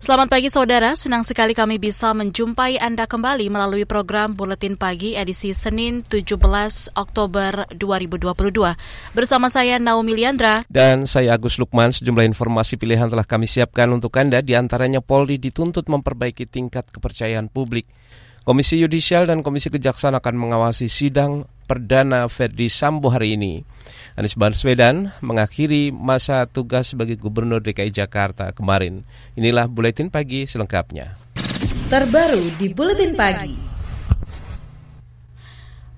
Selamat pagi saudara, senang sekali kami bisa menjumpai Anda kembali melalui program Buletin Pagi edisi Senin 17 Oktober 2022. Bersama saya Naomi Liandra. Dan saya Agus Lukman, sejumlah informasi pilihan telah kami siapkan untuk Anda, di antaranya Polri dituntut memperbaiki tingkat kepercayaan publik. Komisi Yudisial dan Komisi Kejaksaan akan mengawasi sidang perdana Ferdi Sambo hari ini. Anies Baswedan mengakhiri masa tugas sebagai Gubernur DKI Jakarta kemarin. Inilah Buletin Pagi selengkapnya. Terbaru di Buletin Pagi.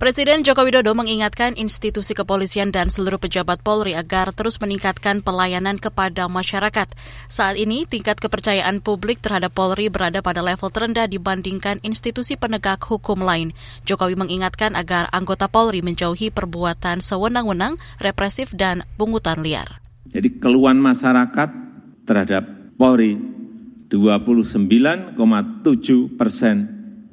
Presiden Joko Widodo mengingatkan institusi kepolisian dan seluruh pejabat Polri agar terus meningkatkan pelayanan kepada masyarakat. Saat ini, tingkat kepercayaan publik terhadap Polri berada pada level terendah dibandingkan institusi penegak hukum lain. Jokowi mengingatkan agar anggota Polri menjauhi perbuatan sewenang-wenang, represif, dan pungutan liar. Jadi keluhan masyarakat terhadap Polri 29,7 persen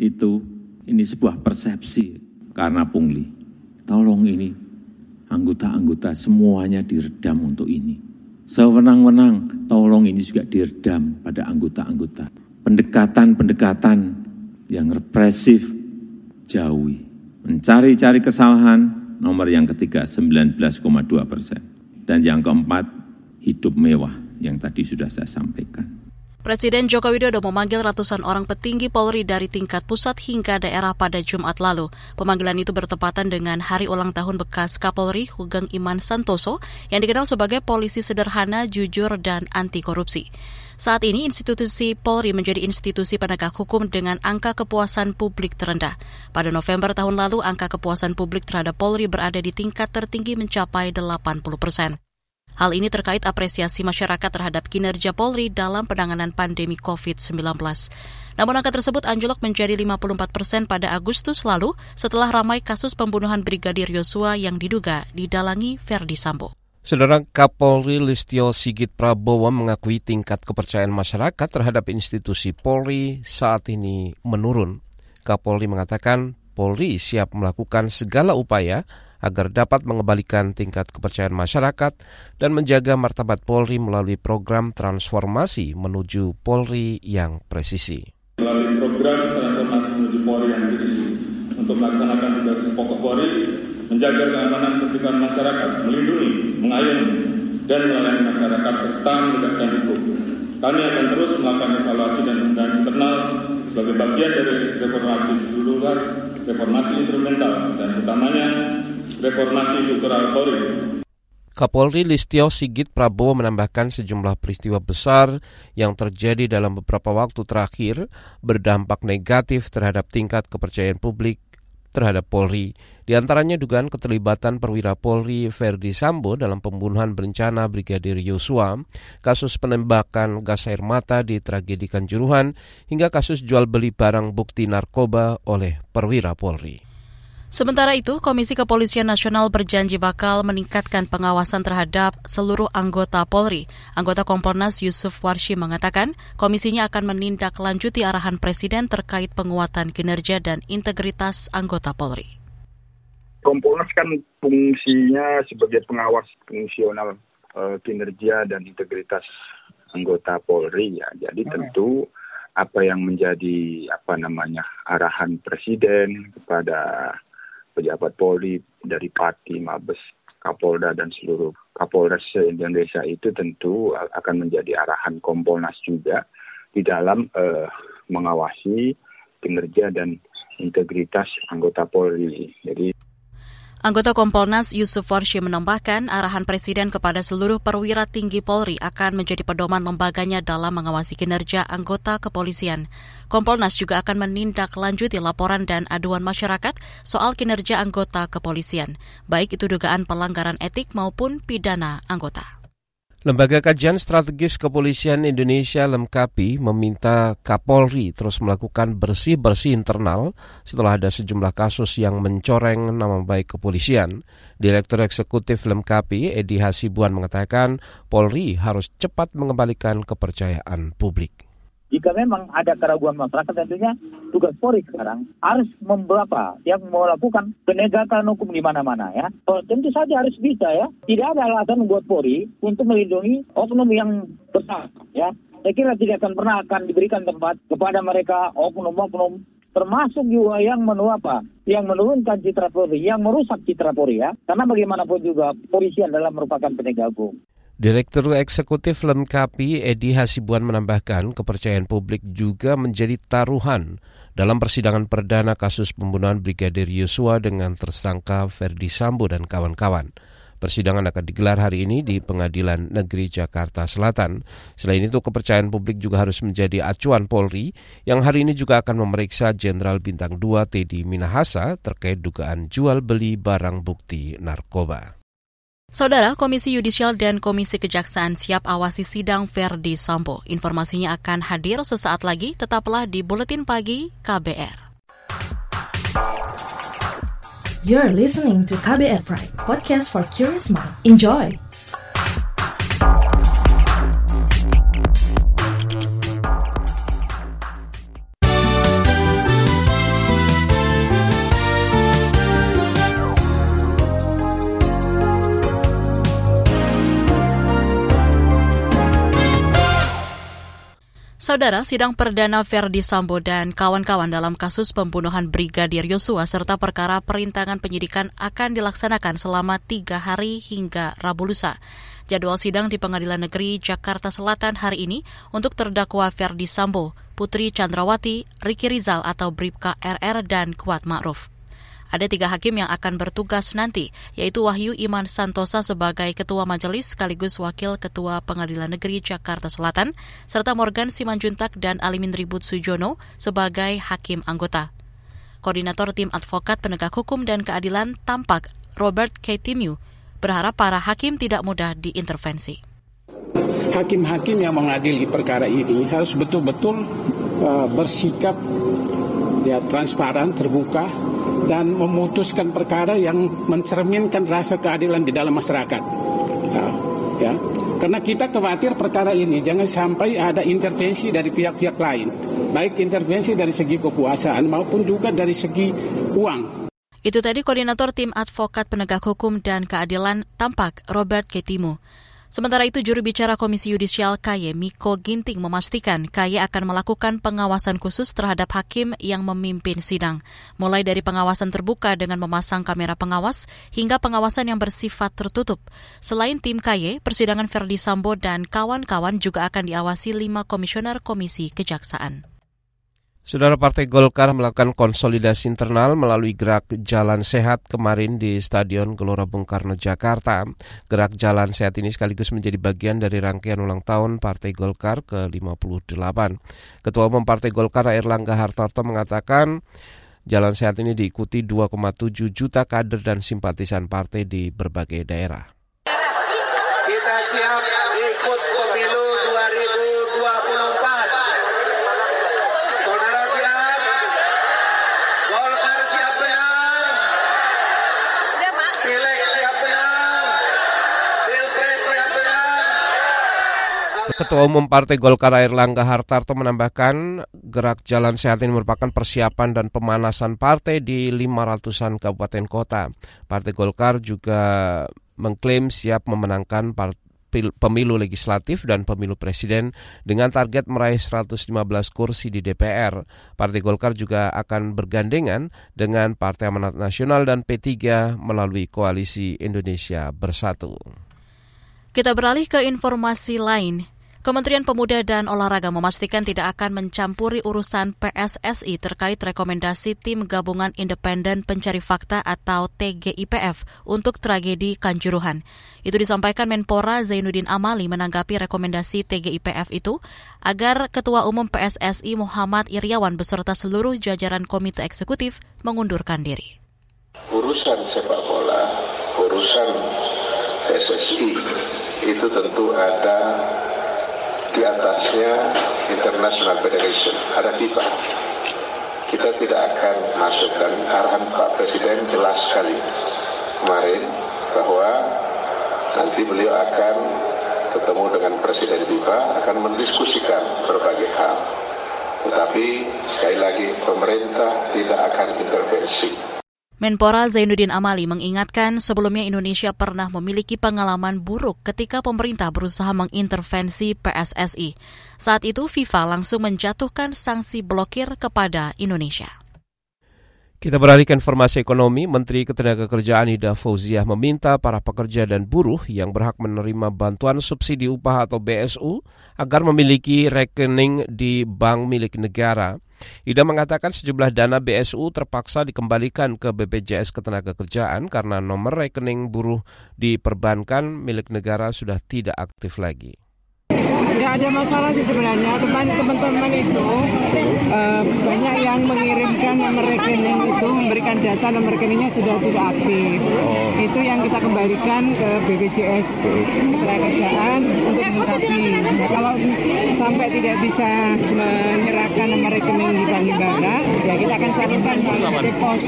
itu ini sebuah persepsi karena pungli. Tolong ini, anggota-anggota semuanya diredam untuk ini. Sewenang-wenang, tolong ini juga diredam pada anggota-anggota. Pendekatan-pendekatan yang represif, jauhi. Mencari-cari kesalahan, nomor yang ketiga 19,2 persen. Dan yang keempat, hidup mewah yang tadi sudah saya sampaikan. Presiden Joko Widodo memanggil ratusan orang petinggi Polri dari tingkat pusat hingga daerah pada Jumat lalu. Pemanggilan itu bertepatan dengan hari ulang tahun bekas Kapolri Hugeng Iman Santoso yang dikenal sebagai polisi sederhana, jujur, dan anti korupsi. Saat ini institusi Polri menjadi institusi penegak hukum dengan angka kepuasan publik terendah. Pada November tahun lalu, angka kepuasan publik terhadap Polri berada di tingkat tertinggi mencapai 80 persen. Hal ini terkait apresiasi masyarakat terhadap kinerja Polri dalam penanganan pandemi COVID-19. Namun angka tersebut anjlok menjadi 54 persen pada Agustus lalu setelah ramai kasus pembunuhan Brigadir Yosua yang diduga didalangi Verdi Sambo. Saudara Kapolri Listio Sigit Prabowo mengakui tingkat kepercayaan masyarakat terhadap institusi Polri saat ini menurun. Kapolri mengatakan Polri siap melakukan segala upaya agar dapat mengembalikan tingkat kepercayaan masyarakat dan menjaga martabat Polri melalui program transformasi menuju Polri yang presisi. Melalui program transformasi menuju Polri yang presisi untuk melaksanakan tugas pokok Polri, menjaga keamanan kehidupan masyarakat, melindungi, mengayomi, dan melayani masyarakat serta menegakkan hukum. Kami akan terus melakukan evaluasi dan pembenahan internal sebagai bagian dari reformasi luar, reformasi instrumental, dan utamanya reformasi struktural Polri. Kapolri Listio Sigit Prabowo menambahkan sejumlah peristiwa besar yang terjadi dalam beberapa waktu terakhir berdampak negatif terhadap tingkat kepercayaan publik terhadap Polri. Di antaranya dugaan keterlibatan perwira Polri Verdi Sambo dalam pembunuhan berencana Brigadir Yosua, kasus penembakan gas air mata di tragedi Kanjuruhan, hingga kasus jual beli barang bukti narkoba oleh perwira Polri. Sementara itu, Komisi Kepolisian Nasional berjanji bakal meningkatkan pengawasan terhadap seluruh anggota Polri. Anggota Komponas Yusuf Warshi mengatakan, komisinya akan menindaklanjuti arahan Presiden terkait penguatan kinerja dan integritas anggota Polri. Komponas kan fungsinya sebagai pengawas fungsional uh, kinerja dan integritas anggota Polri ya. Jadi tentu apa yang menjadi apa namanya arahan Presiden kepada pejabat Polri dari Pati, Mabes, Kapolda dan seluruh Kapolres Indonesia itu tentu akan menjadi arahan Kompolnas juga di dalam uh, mengawasi kinerja dan integritas anggota Polri. Jadi Anggota Kompolnas Yusuf Forshi menambahkan arahan Presiden kepada seluruh perwira tinggi Polri akan menjadi pedoman lembaganya dalam mengawasi kinerja anggota kepolisian. Kompolnas juga akan menindaklanjuti laporan dan aduan masyarakat soal kinerja anggota kepolisian, baik itu dugaan pelanggaran etik maupun pidana anggota. Lembaga Kajian Strategis Kepolisian Indonesia Lemkapi meminta Kapolri terus melakukan bersih-bersih internal setelah ada sejumlah kasus yang mencoreng nama baik kepolisian. Direktur Eksekutif Lemkapi, Edi Hasibuan mengatakan Polri harus cepat mengembalikan kepercayaan publik. Jika memang ada keraguan masyarakat tentunya tugas Polri sekarang harus memberapa yang melakukan penegakan hukum di mana-mana ya. Oh, tentu saja harus bisa ya. Tidak ada alasan buat Polri untuk melindungi oknum yang besar ya. Saya kira tidak akan pernah akan diberikan tempat kepada mereka oknum-oknum termasuk juga yang menu apa? Yang menurunkan citra Polri, yang merusak citra Polri ya. Karena bagaimanapun juga polisi adalah merupakan penegak hukum. Direktur Eksekutif Lemkapi Edi Hasibuan menambahkan kepercayaan publik juga menjadi taruhan dalam persidangan perdana kasus pembunuhan Brigadir Yosua dengan tersangka Ferdi Sambo dan kawan-kawan. Persidangan akan digelar hari ini di Pengadilan Negeri Jakarta Selatan. Selain itu, kepercayaan publik juga harus menjadi acuan Polri yang hari ini juga akan memeriksa Jenderal Bintang 2 Teddy Minahasa terkait dugaan jual beli barang bukti narkoba. Saudara, Komisi Yudisial dan Komisi Kejaksaan siap awasi sidang Verdi Sambo. Informasinya akan hadir sesaat lagi, tetaplah di Buletin Pagi KBR. You're listening to KBR Pride, podcast for curious mind. Enjoy! Saudara, sidang perdana Verdi Sambo dan kawan-kawan dalam kasus pembunuhan Brigadir Yosua serta perkara perintangan penyidikan akan dilaksanakan selama tiga hari hingga Rabu lusa. Jadwal sidang di Pengadilan Negeri Jakarta Selatan hari ini untuk terdakwa Verdi Sambo, Putri Chandrawati, Riki Rizal atau Bribka RR, dan Kuat Ma'ruf. Ada tiga hakim yang akan bertugas nanti, yaitu Wahyu Iman Santosa sebagai Ketua Majelis sekaligus Wakil Ketua Pengadilan Negeri Jakarta Selatan, serta Morgan Simanjuntak dan Alimin Ribut Sujono sebagai hakim anggota. Koordinator Tim Advokat Penegak Hukum dan Keadilan Tampak, Robert K. Timiu, berharap para hakim tidak mudah diintervensi. Hakim-hakim yang mengadili perkara ini harus betul-betul uh, bersikap ya transparan, terbuka, dan memutuskan perkara yang mencerminkan rasa keadilan di dalam masyarakat. Ya, ya. Karena kita khawatir perkara ini jangan sampai ada intervensi dari pihak-pihak lain, baik intervensi dari segi kekuasaan maupun juga dari segi uang. Itu tadi koordinator tim advokat penegak hukum dan keadilan Tampak Robert Ketimo. Sementara itu, juru bicara Komisi Yudisial KY Miko Ginting memastikan KY akan melakukan pengawasan khusus terhadap hakim yang memimpin sidang, mulai dari pengawasan terbuka dengan memasang kamera pengawas hingga pengawasan yang bersifat tertutup. Selain tim KY, persidangan Verdi Sambo dan kawan-kawan juga akan diawasi lima komisioner Komisi Kejaksaan. Saudara Partai Golkar melakukan konsolidasi internal melalui gerak Jalan Sehat kemarin di Stadion Gelora Bung Karno, Jakarta. Gerak Jalan Sehat ini sekaligus menjadi bagian dari rangkaian ulang tahun Partai Golkar ke-58. Ketua Umum Partai Golkar Erlangga Hartarto mengatakan Jalan Sehat ini diikuti 2,7 juta kader dan simpatisan partai di berbagai daerah. Ketua Umum Partai Golkar Airlangga Hartarto menambahkan gerak jalan sehat ini merupakan persiapan dan pemanasan partai di 500-an kabupaten kota. Partai Golkar juga mengklaim siap memenangkan pemilu legislatif dan pemilu presiden dengan target meraih 115 kursi di DPR. Partai Golkar juga akan bergandengan dengan Partai Amanat Nasional dan P3 melalui Koalisi Indonesia Bersatu. Kita beralih ke informasi lain. Kementerian Pemuda dan Olahraga memastikan tidak akan mencampuri urusan PSSI terkait rekomendasi Tim Gabungan Independen Pencari Fakta atau TGIPF untuk tragedi Kanjuruhan. Itu disampaikan Menpora Zainuddin Amali menanggapi rekomendasi TGIPF itu agar Ketua Umum PSSI Muhammad Iriawan beserta seluruh jajaran Komite Eksekutif mengundurkan diri. Urusan sepak bola, urusan PSSI itu tentu ada di atasnya International Federation, ada FIFA. Kita tidak akan masuk dan arahan Pak Presiden jelas sekali kemarin bahwa nanti beliau akan ketemu dengan Presiden FIFA akan mendiskusikan berbagai hal. Tetapi sekali lagi pemerintah tidak akan intervensi Menpora Zainuddin Amali mengingatkan sebelumnya Indonesia pernah memiliki pengalaman buruk ketika pemerintah berusaha mengintervensi PSSI. Saat itu FIFA langsung menjatuhkan sanksi blokir kepada Indonesia. Kita beralih ke informasi ekonomi. Menteri Ketenagakerjaan Ida Fauziah meminta para pekerja dan buruh yang berhak menerima bantuan subsidi upah atau BSU agar memiliki rekening di bank milik negara. Ida mengatakan sejumlah dana BSU terpaksa dikembalikan ke BPJS Ketenagakerjaan karena nomor rekening buruh di perbankan milik negara sudah tidak aktif lagi. Tidak ada masalah sih sebenarnya teman-teman itu uh, banyak yang mengirimkan nomor rekening itu memberikan data nomor rekeningnya sudah tidak aktif. Oh. Itu yang kita kembalikan ke BPJS Ketenagakerjaan untuk melengkapi. Nah, kalau sampai tidak bisa menyerahkan nomor rekening di Bank Himbara, ya kita akan salurkan ke pos.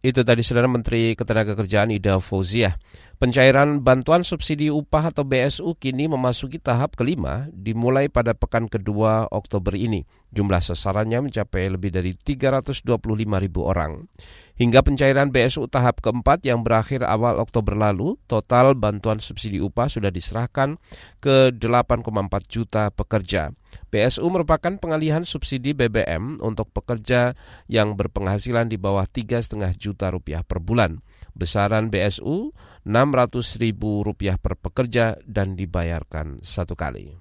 Itu tadi Saudara Menteri Ketenagakerjaan Ida Fauziah. Pencairan bantuan subsidi upah atau BSU kini memasuki tahap kelima dimulai pada pekan kedua Oktober ini. Jumlah sasarannya mencapai lebih dari 325 ribu orang. Hingga pencairan BSU tahap keempat yang berakhir awal Oktober lalu, total bantuan subsidi upah sudah diserahkan ke 8,4 juta pekerja. BSU merupakan pengalihan subsidi BBM untuk pekerja yang berpenghasilan di bawah 3,5 juta rupiah per bulan. Besaran BSU 600 ribu rupiah per pekerja dan dibayarkan satu kali.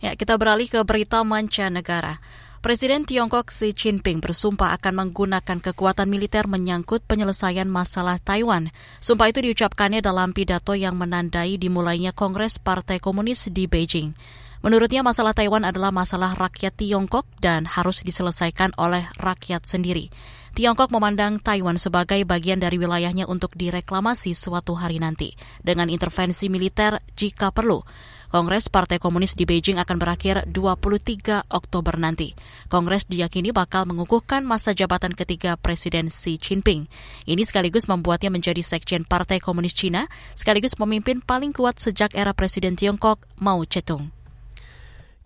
Ya, kita beralih ke berita mancanegara. Presiden Tiongkok Xi Jinping bersumpah akan menggunakan kekuatan militer menyangkut penyelesaian masalah Taiwan. Sumpah itu diucapkannya dalam pidato yang menandai dimulainya Kongres Partai Komunis di Beijing. Menurutnya masalah Taiwan adalah masalah rakyat Tiongkok dan harus diselesaikan oleh rakyat sendiri. Tiongkok memandang Taiwan sebagai bagian dari wilayahnya untuk direklamasi suatu hari nanti dengan intervensi militer jika perlu. Kongres Partai Komunis di Beijing akan berakhir 23 Oktober nanti. Kongres diyakini bakal mengukuhkan masa jabatan ketiga Presiden Xi Jinping. Ini sekaligus membuatnya menjadi sekjen Partai Komunis Cina, sekaligus pemimpin paling kuat sejak era Presiden Tiongkok Mao Zedong.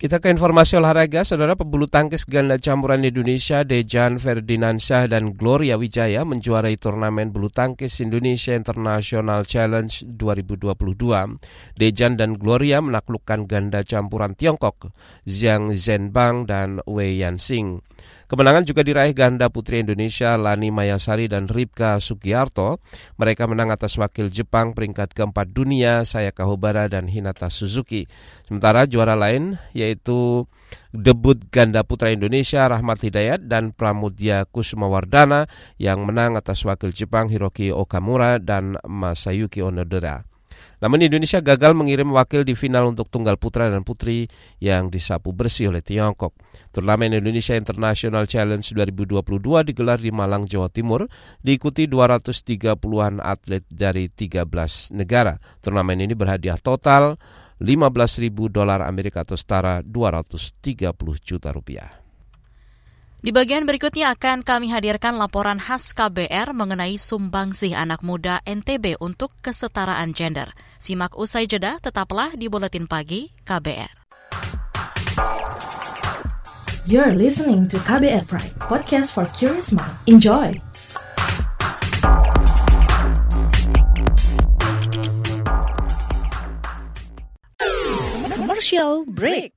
Kita ke informasi olahraga, saudara pebulu tangkis ganda campuran Indonesia Dejan Ferdinansyah dan Gloria Wijaya menjuarai turnamen bulu tangkis Indonesia International Challenge 2022. Dejan dan Gloria menaklukkan ganda campuran Tiongkok, Zhang Zhenbang dan Wei Yansing. Kemenangan juga diraih ganda putri Indonesia Lani Mayasari dan Ripka Sugiarto. Mereka menang atas wakil Jepang peringkat keempat dunia Sayaka Hobara dan Hinata Suzuki. Sementara juara lain yaitu debut ganda putra Indonesia Rahmat Hidayat dan Pramudya Kusumawardana yang menang atas wakil Jepang Hiroki Okamura dan Masayuki Onodera. Namun Indonesia gagal mengirim wakil di final untuk tunggal putra dan putri yang disapu bersih oleh Tiongkok. Turnamen Indonesia International Challenge 2022 digelar di Malang, Jawa Timur, diikuti 230-an atlet dari 13 negara. Turnamen ini berhadiah total 15.000 dolar Amerika atau setara 230 juta rupiah. Di bagian berikutnya akan kami hadirkan laporan khas KBR mengenai sumbangsih anak muda NTB untuk kesetaraan gender. Simak usai jeda, tetaplah di Buletin Pagi KBR. You're listening to KBR Pride, podcast for curious mind. Enjoy! Commercial break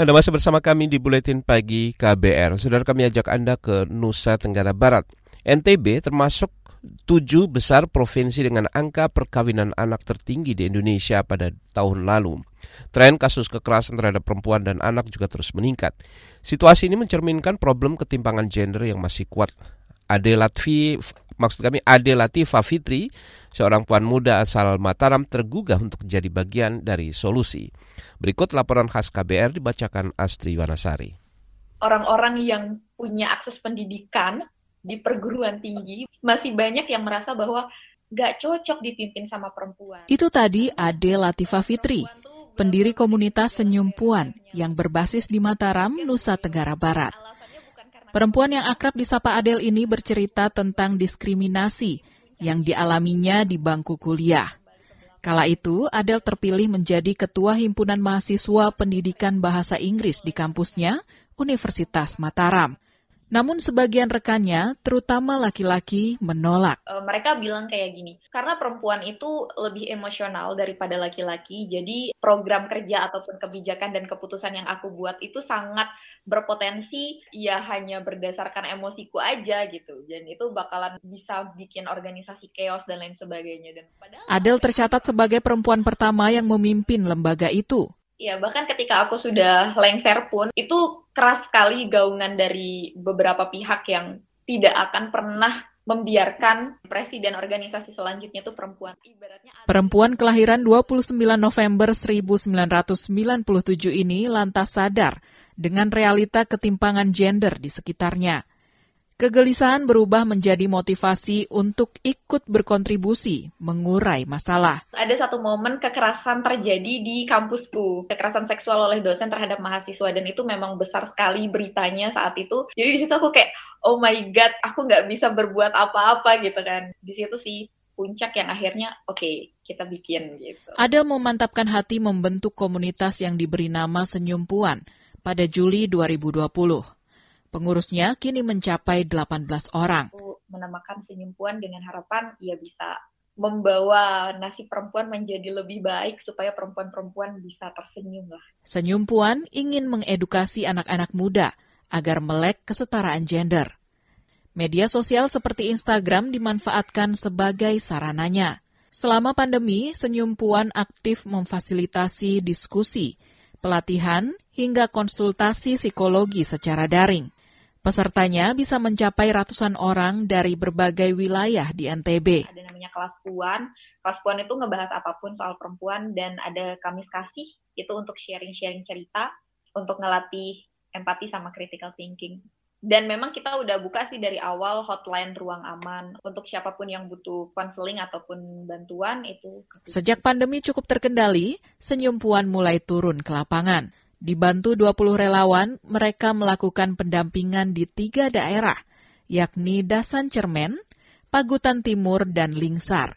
Anda masih bersama kami di Buletin Pagi KBR. Saudara kami ajak Anda ke Nusa Tenggara Barat. NTB termasuk tujuh besar provinsi dengan angka perkawinan anak tertinggi di Indonesia pada tahun lalu. Tren kasus kekerasan terhadap perempuan dan anak juga terus meningkat. Situasi ini mencerminkan problem ketimpangan gender yang masih kuat. Ade Latvi, maksud kami Ade Latifah Fitri, seorang puan muda asal Mataram tergugah untuk jadi bagian dari solusi. Berikut laporan khas KBR dibacakan Astri Wanasari. Orang-orang yang punya akses pendidikan di perguruan tinggi masih banyak yang merasa bahwa gak cocok dipimpin sama perempuan. Itu tadi Ade Latifah Fitri, pendiri komunitas Senyum Puan yang berbasis di Mataram, Nusa Tenggara Barat. Perempuan yang akrab disapa Adel ini bercerita tentang diskriminasi yang dialaminya di bangku kuliah. Kala itu, Adel terpilih menjadi Ketua Himpunan Mahasiswa Pendidikan Bahasa Inggris di kampusnya, Universitas Mataram. Namun sebagian rekannya, terutama laki-laki, menolak. Uh, mereka bilang kayak gini, karena perempuan itu lebih emosional daripada laki-laki, jadi program kerja ataupun kebijakan dan keputusan yang aku buat itu sangat berpotensi ya hanya berdasarkan emosiku aja gitu. Dan itu bakalan bisa bikin organisasi chaos dan lain sebagainya. Dan padahal Adel tercatat sebagai perempuan pertama yang memimpin lembaga itu. Ya, bahkan ketika aku sudah lengser pun, itu keras sekali gaungan dari beberapa pihak yang tidak akan pernah membiarkan presiden organisasi selanjutnya itu perempuan. Ibaratnya perempuan kelahiran 29 November 1997 ini lantas sadar dengan realita ketimpangan gender di sekitarnya. Kegelisahan berubah menjadi motivasi untuk ikut berkontribusi mengurai masalah. Ada satu momen kekerasan terjadi di kampusku, kekerasan seksual oleh dosen terhadap mahasiswa dan itu memang besar sekali beritanya saat itu. Jadi di situ aku kayak, oh my god, aku nggak bisa berbuat apa-apa gitu kan. Di situ sih puncak yang akhirnya oke okay, kita bikin gitu. Ada memantapkan hati membentuk komunitas yang diberi nama Senyum Puan pada Juli 2020. Pengurusnya kini mencapai 18 orang. Menamakan senyumpuan dengan harapan ia bisa membawa nasib perempuan menjadi lebih baik supaya perempuan-perempuan bisa tersenyum lah. Senyum Puan ingin mengedukasi anak-anak muda agar melek kesetaraan gender. Media sosial seperti Instagram dimanfaatkan sebagai sarananya. Selama pandemi, Senyum Puan aktif memfasilitasi diskusi, pelatihan, hingga konsultasi psikologi secara daring. Pesertanya bisa mencapai ratusan orang dari berbagai wilayah di NTB. Ada namanya kelas puan. Kelas puan itu ngebahas apa pun soal perempuan dan ada kamis kasih itu untuk sharing-sharing cerita, untuk ngelatih empati sama critical thinking. Dan memang kita udah buka sih dari awal hotline ruang aman untuk siapa pun yang butuh konseling ataupun bantuan itu. Sejak pandemi cukup terkendali, Senyum Puan mulai turun ke lapangan. Dibantu 20 relawan, mereka melakukan pendampingan di tiga daerah, yakni Dasan Cermen, Pagutan Timur, dan Lingsar.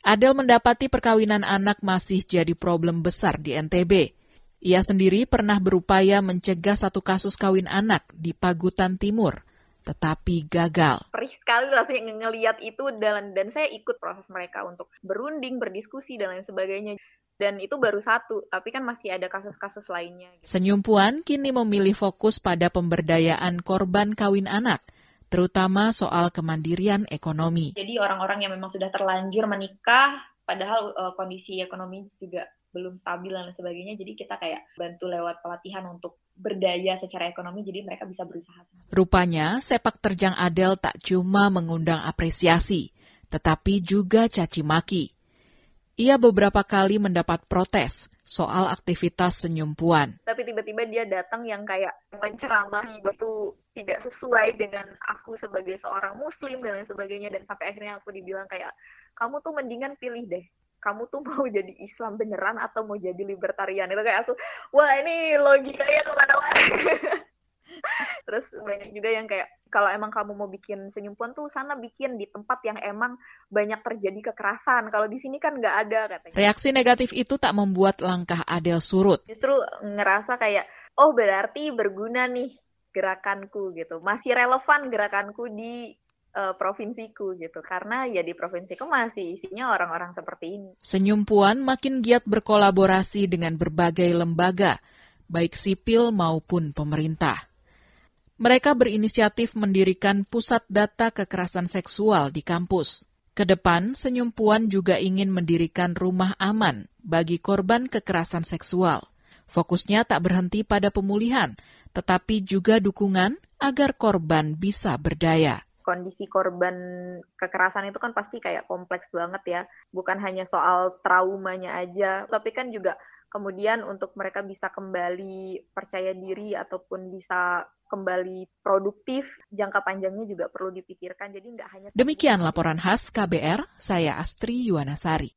Adel mendapati perkawinan anak masih jadi problem besar di NTB. Ia sendiri pernah berupaya mencegah satu kasus kawin anak di Pagutan Timur, tetapi gagal. Perih sekali rasanya ngeliat itu dan, dan saya ikut proses mereka untuk berunding, berdiskusi, dan lain sebagainya dan itu baru satu, tapi kan masih ada kasus-kasus lainnya. Gitu. Senyum Puan kini memilih fokus pada pemberdayaan korban kawin anak, terutama soal kemandirian ekonomi. Jadi orang-orang yang memang sudah terlanjur menikah, padahal uh, kondisi ekonomi juga belum stabil dan sebagainya. Jadi kita kayak bantu lewat pelatihan untuk berdaya secara ekonomi jadi mereka bisa berusaha. Rupanya sepak terjang Adel tak cuma mengundang apresiasi, tetapi juga caci maki. Ia beberapa kali mendapat protes soal aktivitas senyum puan. Tapi tiba-tiba dia datang yang kayak menceramahi itu tidak sesuai dengan aku sebagai seorang muslim dan lain sebagainya. Dan sampai akhirnya aku dibilang kayak kamu tuh mendingan pilih deh. Kamu tuh mau jadi Islam beneran atau mau jadi libertarian? Itu kayak aku wah ini logikanya ke mana-mana terus banyak juga yang kayak kalau emang kamu mau bikin senyum puan tuh sana bikin di tempat yang emang banyak terjadi kekerasan. Kalau di sini kan nggak ada katanya. Reaksi negatif itu tak membuat langkah Adel surut. Justru ngerasa kayak oh berarti berguna nih gerakanku gitu. Masih relevan gerakanku di uh, provinsiku gitu. Karena ya di provinsiku masih isinya orang-orang seperti ini. Senyum Puan makin giat berkolaborasi dengan berbagai lembaga, baik sipil maupun pemerintah. Mereka berinisiatif mendirikan pusat data kekerasan seksual di kampus. Ke depan, Senyum Puan juga ingin mendirikan rumah aman bagi korban kekerasan seksual. Fokusnya tak berhenti pada pemulihan, tetapi juga dukungan agar korban bisa berdaya kondisi korban kekerasan itu kan pasti kayak kompleks banget ya. Bukan hanya soal traumanya aja, tapi kan juga kemudian untuk mereka bisa kembali percaya diri ataupun bisa kembali produktif, jangka panjangnya juga perlu dipikirkan. Jadi nggak hanya... Demikian laporan khas KBR, saya Astri Yuwanasari.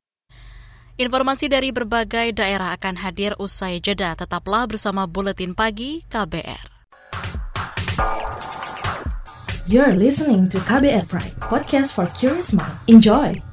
Informasi dari berbagai daerah akan hadir usai jeda. Tetaplah bersama Buletin Pagi KBR. You're listening to KBR Pride, podcast for curious mind. Enjoy!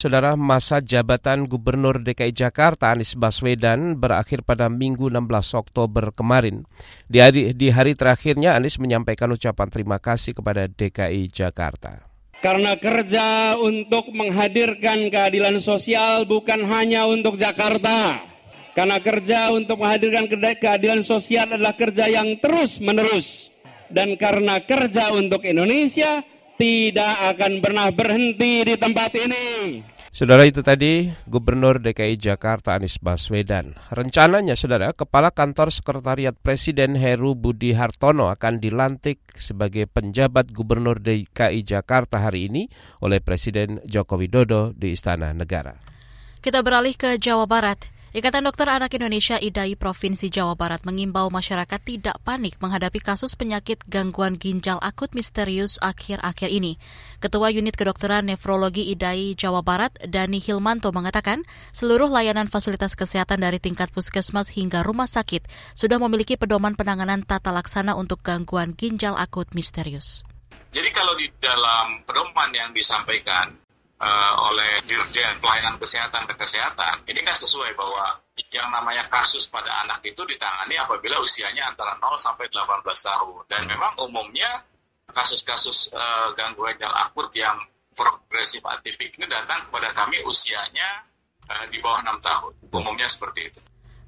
Saudara, masa jabatan Gubernur DKI Jakarta Anies Baswedan berakhir pada Minggu 16 Oktober kemarin. Di hari, di hari terakhirnya Anies menyampaikan ucapan terima kasih kepada DKI Jakarta. Karena kerja untuk menghadirkan keadilan sosial bukan hanya untuk Jakarta. Karena kerja untuk menghadirkan keadilan sosial adalah kerja yang terus menerus. Dan karena kerja untuk Indonesia, tidak akan pernah berhenti di tempat ini. Saudara itu tadi Gubernur DKI Jakarta Anies Baswedan. Rencananya saudara, Kepala Kantor Sekretariat Presiden Heru Budi Hartono akan dilantik sebagai penjabat Gubernur DKI Jakarta hari ini oleh Presiden Joko Widodo di Istana Negara. Kita beralih ke Jawa Barat. Ikatan Dokter Anak Indonesia IDAI Provinsi Jawa Barat mengimbau masyarakat tidak panik menghadapi kasus penyakit gangguan ginjal akut misterius akhir-akhir ini. Ketua Unit Kedokteran Nefrologi IDAI Jawa Barat, Dani Hilmanto mengatakan, seluruh layanan fasilitas kesehatan dari tingkat puskesmas hingga rumah sakit sudah memiliki pedoman penanganan tata laksana untuk gangguan ginjal akut misterius. Jadi kalau di dalam pedoman yang disampaikan uh, oleh Dirjen Pelayanan Kesehatan dan Kesehatan, ini kan sesuai bahwa yang namanya kasus pada anak itu ditangani apabila usianya antara 0 sampai 18 tahun. Dan memang umumnya kasus-kasus uh, gangguan yang akut yang progresif atipik ini datang kepada kami usianya uh, di bawah 6 tahun. Umumnya seperti itu.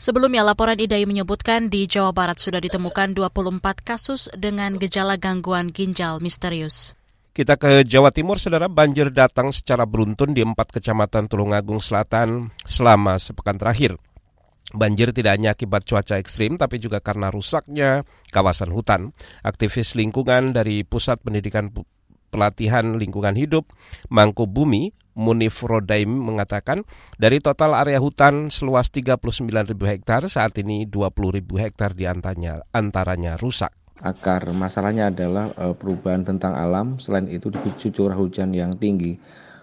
Sebelumnya, laporan IDAI menyebutkan di Jawa Barat sudah ditemukan 24 kasus dengan gejala gangguan ginjal misterius. Kita ke Jawa Timur, saudara banjir datang secara beruntun di empat kecamatan Tulungagung Selatan selama sepekan terakhir. Banjir tidak hanya akibat cuaca ekstrim, tapi juga karena rusaknya kawasan hutan. Aktivis lingkungan dari Pusat Pendidikan Pelatihan Lingkungan Hidup Mangku Bumi, Munif Rodaim mengatakan, dari total area hutan seluas 39 ribu hektar, saat ini 20 ribu hektar di antaranya, antaranya rusak akar masalahnya adalah uh, perubahan bentang alam selain itu dipicu curah hujan yang tinggi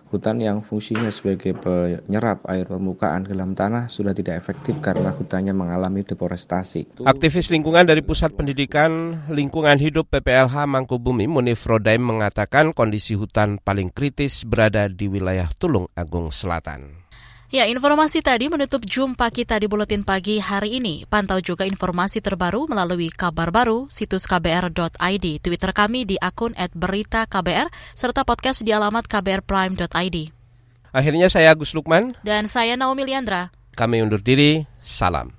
hutan yang fungsinya sebagai penyerap air permukaan ke dalam tanah sudah tidak efektif karena hutannya mengalami deforestasi. Aktivis lingkungan dari Pusat Pendidikan Lingkungan Hidup PPLH Mangkubumi Munif Rodaim mengatakan kondisi hutan paling kritis berada di wilayah Tulung Agung Selatan. Ya, informasi tadi menutup jumpa kita di Buletin Pagi hari ini. Pantau juga informasi terbaru melalui kabar baru, situs kbr.id, Twitter kami di akun @beritaKBR, serta podcast di alamat kbrprime.id. Akhirnya saya Agus Lukman. Dan saya Naomi Liandra. Kami undur diri. Salam.